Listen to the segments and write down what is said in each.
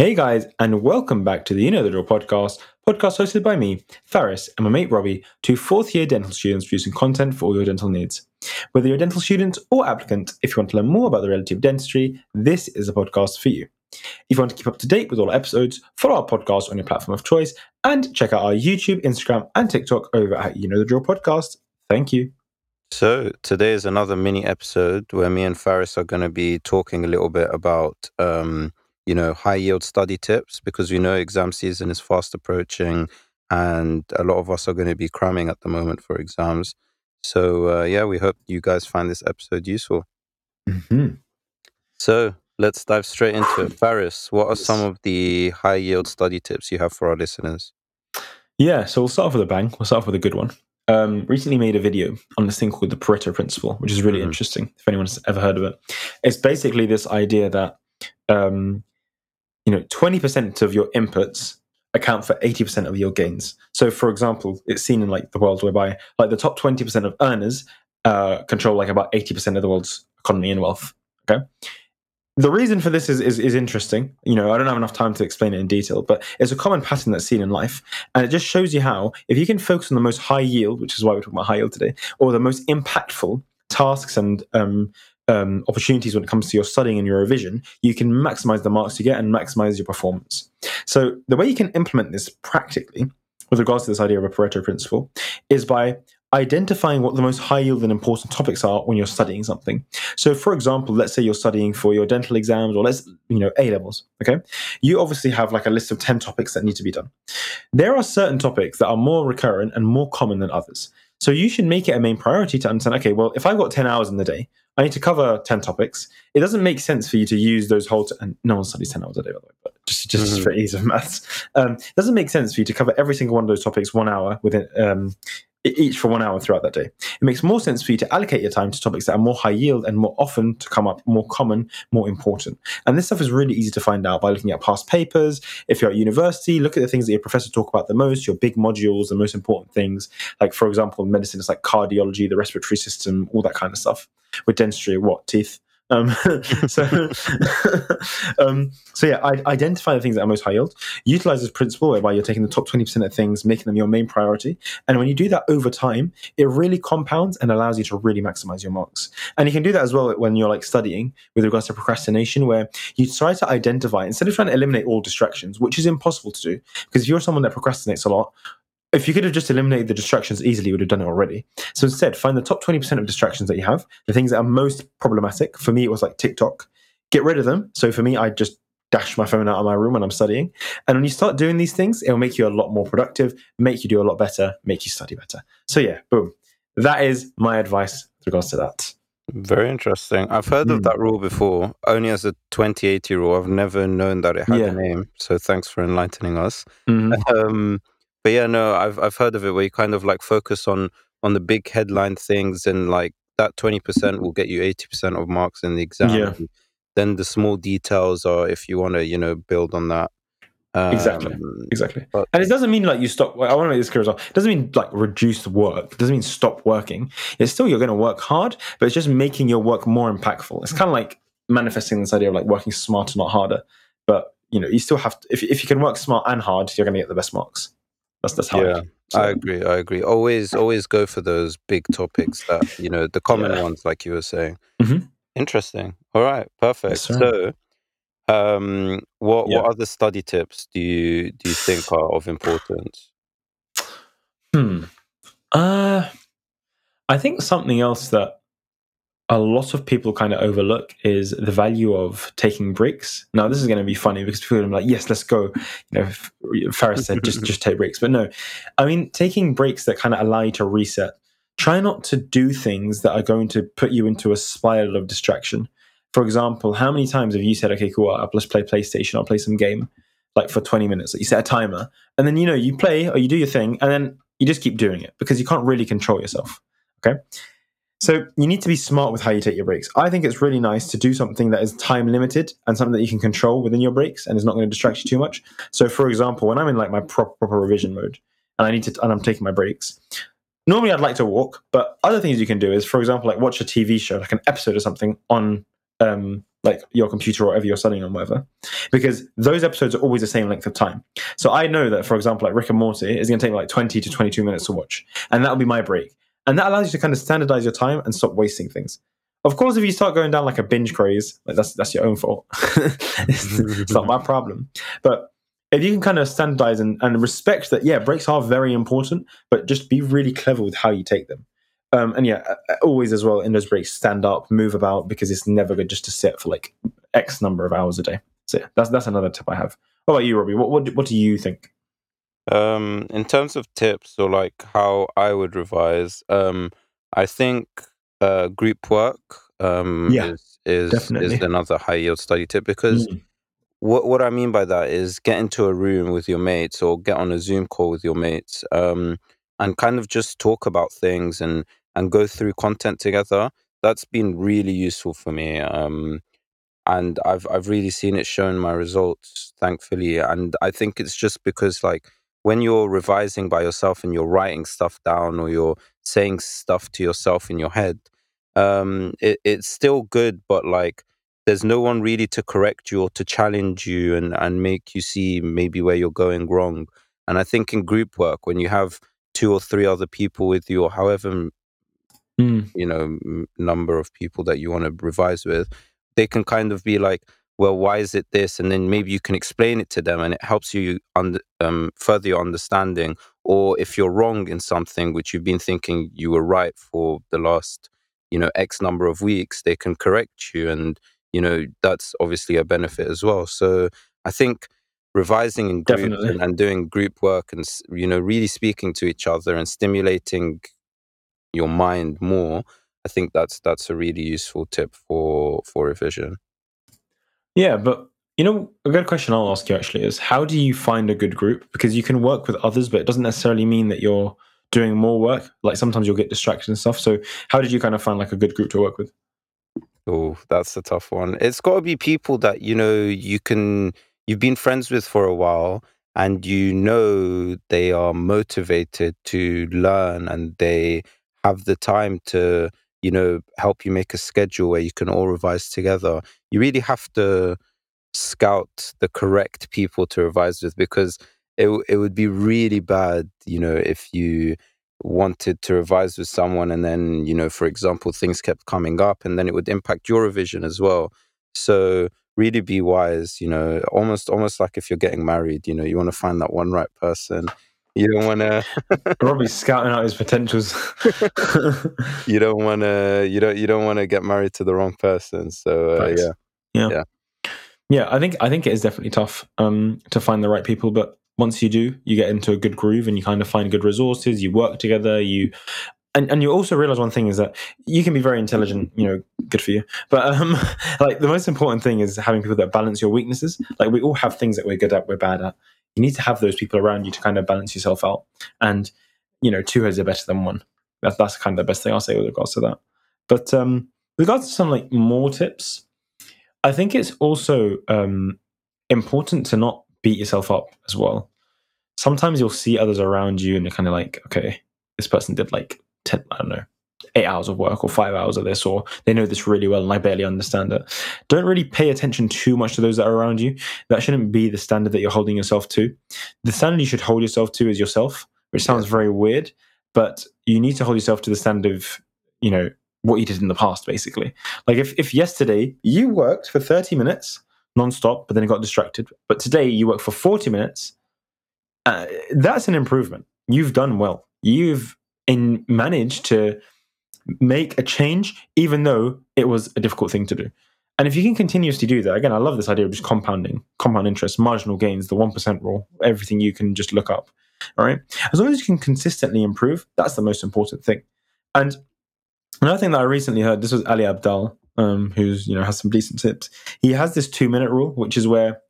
Hey guys, and welcome back to the You Know the Drill podcast, podcast hosted by me, Faris, and my mate Robbie, two fourth year dental students producing content for all your dental needs. Whether you're a dental student or applicant, if you want to learn more about the reality of dentistry, this is a podcast for you. If you want to keep up to date with all our episodes, follow our podcast on your platform of choice and check out our YouTube, Instagram, and TikTok over at You Know the Drill podcast. Thank you. So, today is another mini episode where me and Faris are going to be talking a little bit about um, you know, high yield study tips because we know exam season is fast approaching and a lot of us are going to be cramming at the moment for exams. So, uh, yeah, we hope you guys find this episode useful. Mm-hmm. So, let's dive straight into it. Faris, what are some of the high yield study tips you have for our listeners? Yeah, so we'll start off with a bang. We'll start off with a good one. Um, recently made a video on this thing called the Pareto principle, which is really mm-hmm. interesting. If anyone's ever heard of it, it's basically this idea that um, you know, 20% of your inputs account for 80% of your gains. So, for example, it's seen in like the world whereby like the top 20% of earners uh, control like about 80% of the world's economy and wealth. Okay. The reason for this is, is, is interesting. You know, I don't have enough time to explain it in detail, but it's a common pattern that's seen in life, and it just shows you how if you can focus on the most high yield, which is why we're talking about high yield today, or the most impactful tasks and um, um, opportunities when it comes to your studying and your revision, you can maximize the marks you get and maximize your performance. So, the way you can implement this practically, with regards to this idea of a Pareto principle, is by identifying what the most high yield and important topics are when you're studying something. So, for example, let's say you're studying for your dental exams or let's, you know, A levels, okay? You obviously have like a list of 10 topics that need to be done. There are certain topics that are more recurrent and more common than others. So, you should make it a main priority to understand okay, well, if I've got 10 hours in the day, I need to cover 10 topics. It doesn't make sense for you to use those whole, t- and no one studies 10 hours a day, by the way, but just, just mm-hmm. for ease of maths. Um, it doesn't make sense for you to cover every single one of those topics one hour within, um, each for one hour throughout that day. It makes more sense for you to allocate your time to topics that are more high yield and more often to come up, more common, more important. And this stuff is really easy to find out by looking at past papers. If you're at university, look at the things that your professor talk about the most, your big modules, the most important things. Like, for example, medicine is like cardiology, the respiratory system, all that kind of stuff. With dentistry, what? Teeth, um, so, um, so yeah, I, identify the things that are most high yield. Utilize this principle whereby you're taking the top 20% of things, making them your main priority. And when you do that over time, it really compounds and allows you to really maximize your marks. And you can do that as well when you're like studying with regards to procrastination, where you try to identify, instead of trying to eliminate all distractions, which is impossible to do, because if you're someone that procrastinates a lot, if you could have just eliminated the distractions easily, you would have done it already. So instead, find the top 20% of distractions that you have, the things that are most problematic. For me, it was like TikTok. Get rid of them. So for me, I just dash my phone out of my room when I'm studying. And when you start doing these things, it'll make you a lot more productive, make you do a lot better, make you study better. So yeah, boom. That is my advice with regards to that. Very interesting. I've heard mm. of hmm. that rule before, only as a 2080 rule. I've never known that it had yeah. a name. So thanks for enlightening us. Mm-hmm. Um, but yeah, no, I've I've heard of it where you kind of like focus on on the big headline things and like that twenty percent will get you eighty percent of marks in the exam. Yeah. Then the small details are if you want to, you know, build on that. Um, exactly, exactly. But, and it doesn't mean like you stop. I want to make this clear as well. It doesn't mean like reduce work. It doesn't mean stop working. It's still you're going to work hard, but it's just making your work more impactful. It's kind of like manifesting this idea of like working smarter, not harder. But you know, you still have to. If if you can work smart and hard, you're going to get the best marks. That's that's how. Yeah, I, I agree. I agree. Always, always go for those big topics that you know, the common yeah. ones, like you were saying. Mm-hmm. Interesting. All right, perfect. Yes, so, um, what yeah. what other study tips do you do you think are of importance? Hmm. Uh, I think something else that a lot of people kind of overlook is the value of taking breaks. Now, this is going to be funny because people are like, "Yes, let's go." You know, Faris said, "Just just take breaks," but no, I mean taking breaks that kind of allow you to reset. Try not to do things that are going to put you into a spiral of distraction. For example, how many times have you said, "Okay, cool, I'll just play PlayStation. I'll play some game." Like for 20 minutes, you set a timer, and then you know you play or you do your thing, and then you just keep doing it because you can't really control yourself. Okay, so you need to be smart with how you take your breaks. I think it's really nice to do something that is time limited and something that you can control within your breaks and is not going to distract you too much. So, for example, when I'm in like my proper, proper revision mode and I need to and I'm taking my breaks, normally I'd like to walk, but other things you can do is, for example, like watch a TV show, like an episode or something on um, like your computer or whatever you're studying on, whatever, because those episodes are always the same length of time. So I know that, for example, like Rick and Morty is going to take me like 20 to 22 minutes to watch, and that'll be my break. And that allows you to kind of standardize your time and stop wasting things. Of course, if you start going down like a binge craze, like that's that's your own fault. it's, it's not my problem. But if you can kind of standardize and, and respect that, yeah, breaks are very important, but just be really clever with how you take them. Um, and yeah, always as well in those breaks, stand up, move about because it's never good just to sit for like X number of hours a day. So yeah, that's that's another tip I have. What about you, Robbie? What what, what do you think? Um, in terms of tips or like how I would revise, um, I think uh, group work um, Yeah, is is is another high yield study tip because Mm, what what I mean by that is get into a room with your mates or get on a Zoom call with your mates um, and kind of just talk about things and and go through content together. That's been really useful for me. Um, and I've I've really seen it shown my results, thankfully. And I think it's just because like when you're revising by yourself and you're writing stuff down or you're saying stuff to yourself in your head, um, it, it's still good, but like there's no one really to correct you or to challenge you and and make you see maybe where you're going wrong. And I think in group work, when you have two or three other people with you, or however mm, you know m- number of people that you want to revise with they can kind of be like well why is it this? And then maybe you can explain it to them and it helps you under, um, further your understanding or if you're wrong in something which you've been thinking you were right for the last you know x number of weeks they can correct you and you know that's obviously a benefit as well. So i think revising in groups and, and doing group work and you know really speaking to each other and stimulating your mind more i think that's that's a really useful tip for for revision Yeah, but you know, a good question I'll ask you actually is how do you find a good group? Because you can work with others, but it doesn't necessarily mean that you're doing more work. Like sometimes you'll get distracted and stuff. So how did you kind of find like a good group to work with? oh that's a tough one it's got to be people that you know you can you've been friends with for a while and you know they are motivated to learn and they have the time to you know help you make a schedule where you can all revise together you really have to scout the correct people to revise with because it it would be really bad, you know, if you wanted to revise with someone and then, you know, for example, things kept coming up and then it would impact your revision as well. So really be wise, you know, almost almost like if you're getting married, you know, you want to find that one right person. You don't want to Robbie's scouting out his potentials. you don't want to you don't you don't want to get married to the wrong person. So uh, yeah. yeah. Yeah. Yeah, I think I think it is definitely tough um, to find the right people, but once you do, you get into a good groove and you kind of find good resources. You work together. You and, and you also realize one thing is that you can be very intelligent. You know, good for you. But um, like the most important thing is having people that balance your weaknesses. Like we all have things that we're good at, we're bad at. You need to have those people around you to kind of balance yourself out. And you know, two heads are better than one. That's that's kind of the best thing I'll say with regards to that. But um, with regards to some like more tips, I think it's also um, important to not beat yourself up as well. Sometimes you'll see others around you and you're kind of like, okay, this person did like 10, I don't know, eight hours of work or five hours of this, or they know this really well and I barely understand it. Don't really pay attention too much to those that are around you. That shouldn't be the standard that you're holding yourself to. The standard you should hold yourself to is yourself, which sounds very weird, but you need to hold yourself to the standard of, you know, what you did in the past, basically. Like if, if yesterday you worked for 30 minutes non-stop, but then it got distracted, but today you work for 40 minutes, uh, that's an improvement. You've done well. You've in managed to make a change, even though it was a difficult thing to do. And if you can continuously do that, again, I love this idea of just compounding, compound interest, marginal gains, the 1% rule, everything you can just look up. All right. As long as you can consistently improve, that's the most important thing. And another thing that I recently heard, this was Ali Abdaal, um, who's, you know, has some decent tips. He has this two minute rule, which is where,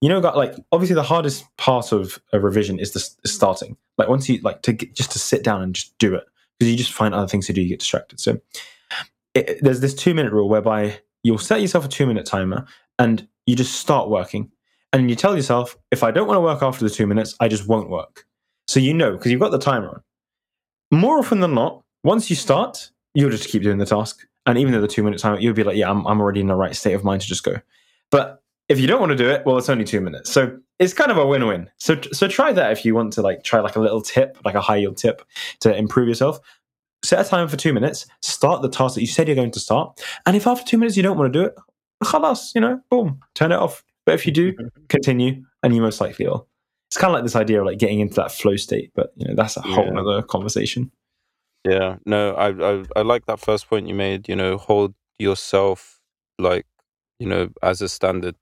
you know, got like obviously the hardest part of a revision is the is starting. Like once you like to get, just to sit down and just do it because you just find other things to do, you get distracted. So it, there's this two minute rule whereby you'll set yourself a two minute timer and you just start working. And you tell yourself, if I don't want to work after the two minutes, I just won't work. So you know, because you've got the timer on. More often than not, once you start, you'll just keep doing the task. And even though the two minute time, you'll be like, yeah, I'm, I'm already in the right state of mind to just go. But if you don't want to do it, well, it's only two minutes. So it's kind of a win win. So, so try that if you want to like try like a little tip, like a high yield tip to improve yourself. Set a time for two minutes, start the task that you said you're going to start. And if after two minutes you don't want to do it, khalas, you know, boom, turn it off. But if you do, mm-hmm. continue and you most likely will. It's kind of like this idea of like getting into that flow state, but you know, that's a whole Yeah. other conversation. Yeah, no, I, I I like that first point you made. You know, hold yourself like you know as a standard,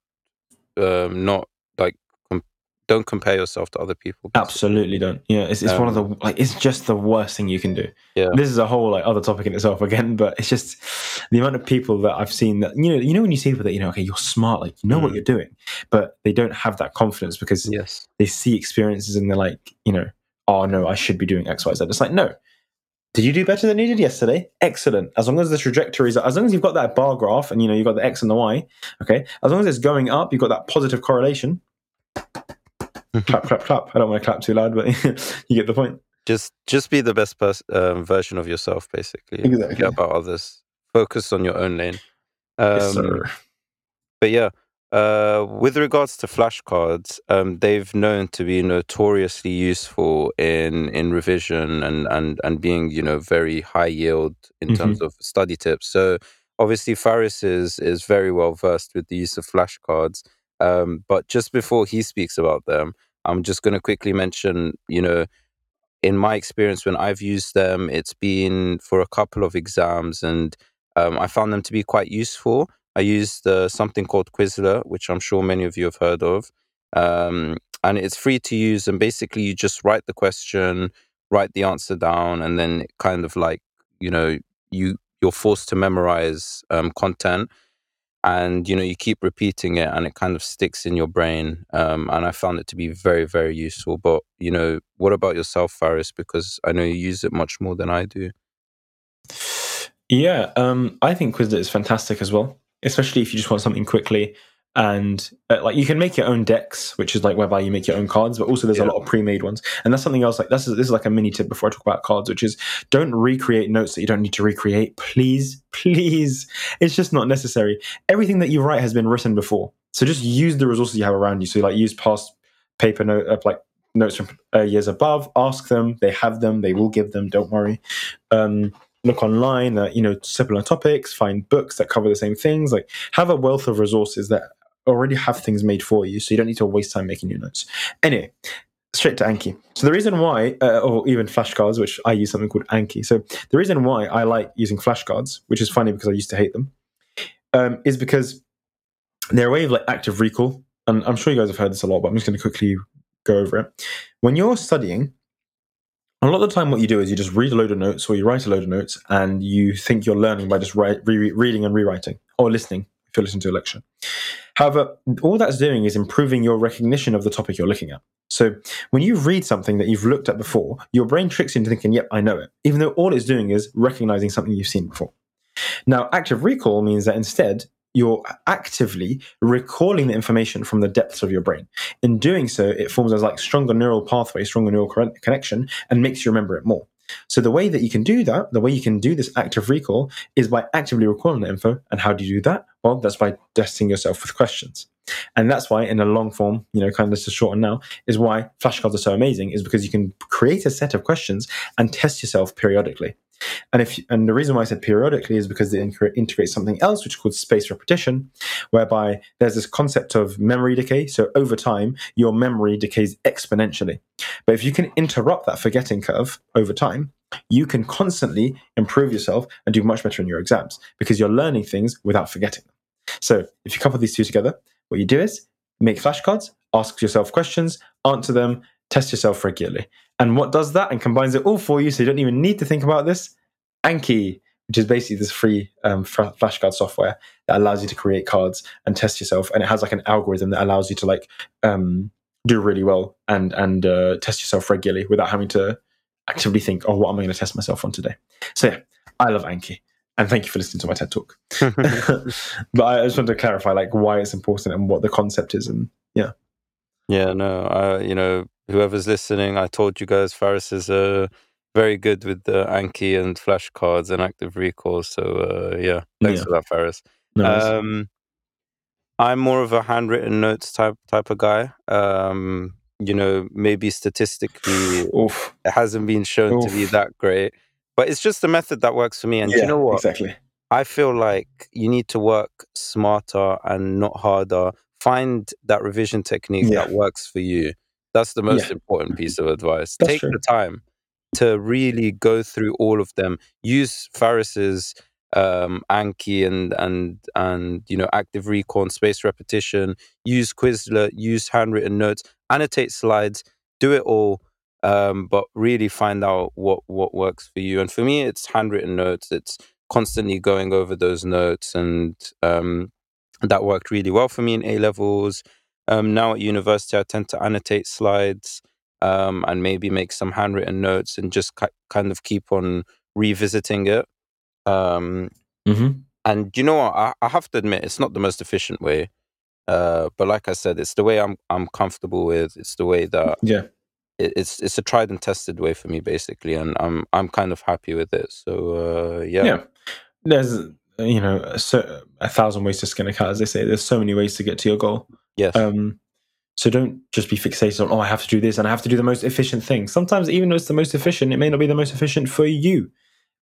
um, not like com- don't compare yourself to other people. basically. Absolutely don't. Yeah, it's, it's one of the Um, like it's just the worst thing you can do. Yeah. This is a whole like other topic in itself again, but it's just the amount of people that I've seen that you know you know when you see people that you know okay you're smart like you know what Mm. you're doing, but they don't have that confidence because Yes. they see experiences and they're like you know oh no I should be doing X Y Z. It's like no. Did you do better than you did yesterday? Excellent. As long as the trajectories, as long as you've got that bar graph and you know you've got the X and the Y, okay. As long as it's going up, you've got that positive correlation. clap, clap, clap. I don't want to clap too loud, but you get the point. Just just be the best pers- um, version of yourself, basically. Exactly. Forget about others. Focus on your own lane. Um, yes, sir. But yeah, uh, with regards to flashcards, um, they've known to be notoriously useful in in revision and and and being you know very high yield in terms of study tips. So obviously Faris is is very well versed with the use of flashcards. Um, but just before he speaks about them, I'm just going to quickly mention, you know, in my experience when I've used them, it's been for a couple of exams, and um, I found them to be quite useful. I used uh, something called Quizlet, which I'm sure many of you have heard of. Um, and it's free to use. And basically, you just write the question, write the answer down, and then kind of like, you know, you, you're forced to memorize um, content. And, you know, you keep repeating it and it kind of sticks in your brain. Um, and I found it to be very, very useful. But, you know, what about yourself, Faris? Because I know you use it much more than I do. Yeah, um, I think Quizlet is fantastic as well, especially if you just want something quickly. And uh, like you can make your own decks, which is like whereby you make your own cards, but also there's a lot of pre-made ones. And that's something else. Like this is this is like a mini tip before I talk about cards, which is don't recreate notes that you don't need to recreate. Please, please, it's just not necessary. Everything that you write has been written before, so just use the resources you have around you. So like use past paper note, uh, like notes from uh, years above. Ask them; they have them. They will give them. Don't worry. Um, look online at you know similar topics find books that cover the same things like have a wealth of resources that already have things made for you so you don't need to waste time making new notes. Anyway straight to anki. So the reason why uh, or even flashcards which i use something called anki. So the reason why i like using flashcards which is funny because i used to hate them um, is because they're a way of like active recall and i'm sure you guys have heard this a lot but i'm just going to quickly go over it. When you're studying a lot of the time, what you do is you just read a load of notes or you write a load of notes and you think you're learning by just write, re- reading and rewriting or listening if you're listening to a lecture. However, all that's doing is improving your recognition of the topic you're looking at. So when you read something that you've looked at before, your brain tricks you into thinking, yep, I know it, even though all it's doing is recognizing something you've seen before. Now, active recall means that instead, you're actively recalling the information from the depths of your brain. In doing so, it forms as like stronger neural pathway, stronger neural connection, and makes you remember it more. So the way that you can do that, the way you can do this active recall, is by actively recalling the info. And how do you do that? Well, that's by testing yourself with questions. And that's why, in a long form, you know, kind of to shorten now, is why flashcards are so amazing, is because you can create a set of questions and test yourself periodically. And if and the reason why I said periodically is because they incre- integrate something else, which is called space repetition, whereby there's this concept of memory decay. So over time, your memory decays exponentially. But if you can interrupt that forgetting curve over time, you can constantly improve yourself and do much better in your exams because you're learning things without forgetting them. So if you couple these two together, what you do is make flashcards, ask yourself questions, answer them, test yourself regularly. And what does that and combines it all for you so you don't even need to think about this? Anki, which is basically this free um, flashcard software that allows you to create cards and test yourself. And it has like an algorithm that allows you to like um, do really well and and uh, test yourself regularly without having to actively think, oh, what am I going to test myself on today? So yeah, I love Anki. And thank you for listening to my TED talk. but I just wanted to clarify like why it's important and what the concept is. And yeah. Yeah, no, uh, you know, whoever's listening, I told you guys Faris is a very good with the Anki and flashcards and active recall. So uh, yeah, thanks Yeah. for that, Faris. Worries. Um, I'm more of a handwritten notes type type of guy. Um, you know, maybe statistically Oof. it hasn't been shown to be that great, but it's just the method that works for me. And yeah, you know what? Exactly. I feel like you need to work smarter and not harder. Find that revision technique Yeah. that works for you. That's the most Yeah. important piece of advice. That's Take true. the time to really go through all of them. Use Faris's um, Anki and and and you know active recall and space repetition. Use Quizlet. Use handwritten notes. Annotate slides. Do it all um, but really find out what what works for you. And for me, it's handwritten notes. It's constantly going over those notes, and um, that worked really well for me in A levels. Um, now at university, I tend to annotate slides um, and maybe make some handwritten notes and just ki- kind of keep on revisiting it. Um, hmm and you know what? I, I have to admit, it's not the most efficient way. Uh, but like I said, it's the way I'm I'm comfortable with. It's the way that Yeah. it, it's it's a tried and tested way for me basically and i'm i'm kind of happy with it so uh yeah, Yeah. There's you know a, a thousand ways to skin a cat, as they say. There's so many ways to get to your goal. yes Um, so don't just be fixated on, oh, I have to do this and I have to do the most efficient thing. Sometimes, even though it's the most efficient, it may not be the most efficient for you.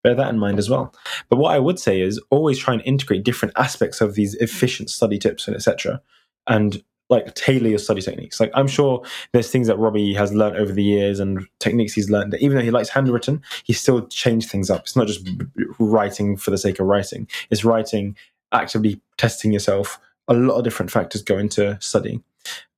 Bear that in mind as well. But what I would say is always try and integrate different aspects of these efficient study tips and etc. And like tailor your study techniques. Like I'm sure there's things that Robbie has learned over the years and techniques he's learned that even though he likes handwritten, he still changed things up. It's not just writing for the sake of writing. It's writing, actively testing yourself. A lot of different factors go into studying.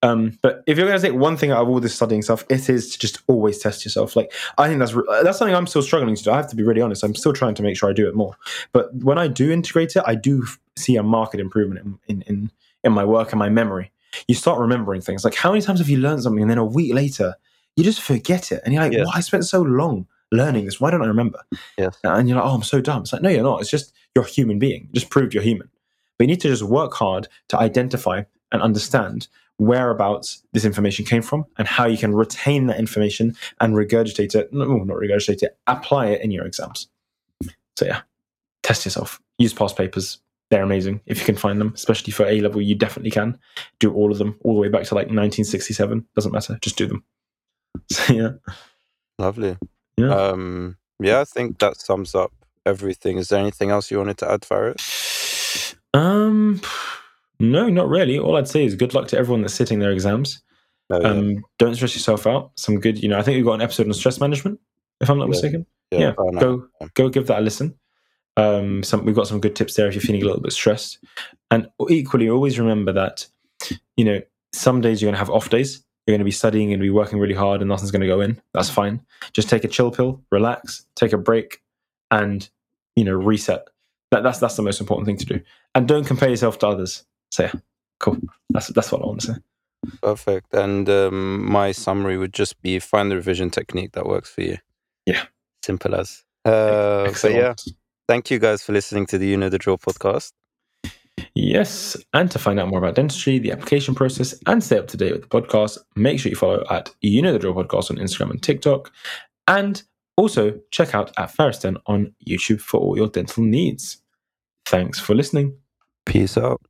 Um, but if you're going to take one thing out of all this studying stuff, it is to just always test yourself. Like I think that's re- that's something I'm still struggling to do. I have to be really honest. I'm still trying to make sure I do it more. But when I do integrate it, I do see a marked improvement in, in in in my work and my memory. You start remembering things. Like how many times have you learned something and then a week later you just forget it, and you're like, Yes. "Why I spent so long learning this? Why don't I remember?" yes uh, and you're like, "Oh, I'm so dumb." It's like, no, you're not. It's just you're a human being. Just proved you're human. But you need to just work hard to identify and understand whereabouts this information came from and how you can retain that information and regurgitate it. No, not regurgitate it. Apply it in your exams. So yeah, test yourself. Use past papers. They're amazing if you can find them, especially for A level. You definitely can do all of them, all the way back to like 1967. Doesn't matter. Just do them. So yeah, lovely Yeah. um yeah i think that sums up everything is there anything else you wanted to add faris Um, no, not really. All I'd say is good luck to everyone that's sitting their exams. Oh, yeah. Um, don't stress yourself out. Some good, you know. I think we've got an episode on stress management, if I'm not Yeah. mistaken. yeah, enough. Go, go, give that a listen. Um, some we've got some good tips there if you're feeling a little bit stressed. And equally, always remember that, you know, some days you're gonna have off days. You're gonna be studying and be working really hard, and nothing's gonna go in. That's fine. Just take a chill pill, relax, take a break, and you know, reset. That, that's that's the most important thing to do. And don't compare yourself to others. So yeah, cool. That's that's what I want to say. perfect and um my summary would just be find the revision technique that works for you Yeah. simple as uh Excellent. yeah thank you guys for listening to the you know the drill podcast Yes, and to find out more about dentistry, the application process, and stay up to date with the podcast, make sure you follow at You Know the Drill Podcast on Instagram and TikTok, and also check out at Ferriston on YouTube for all your dental needs. Thanks for listening. peace out